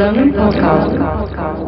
Exame local.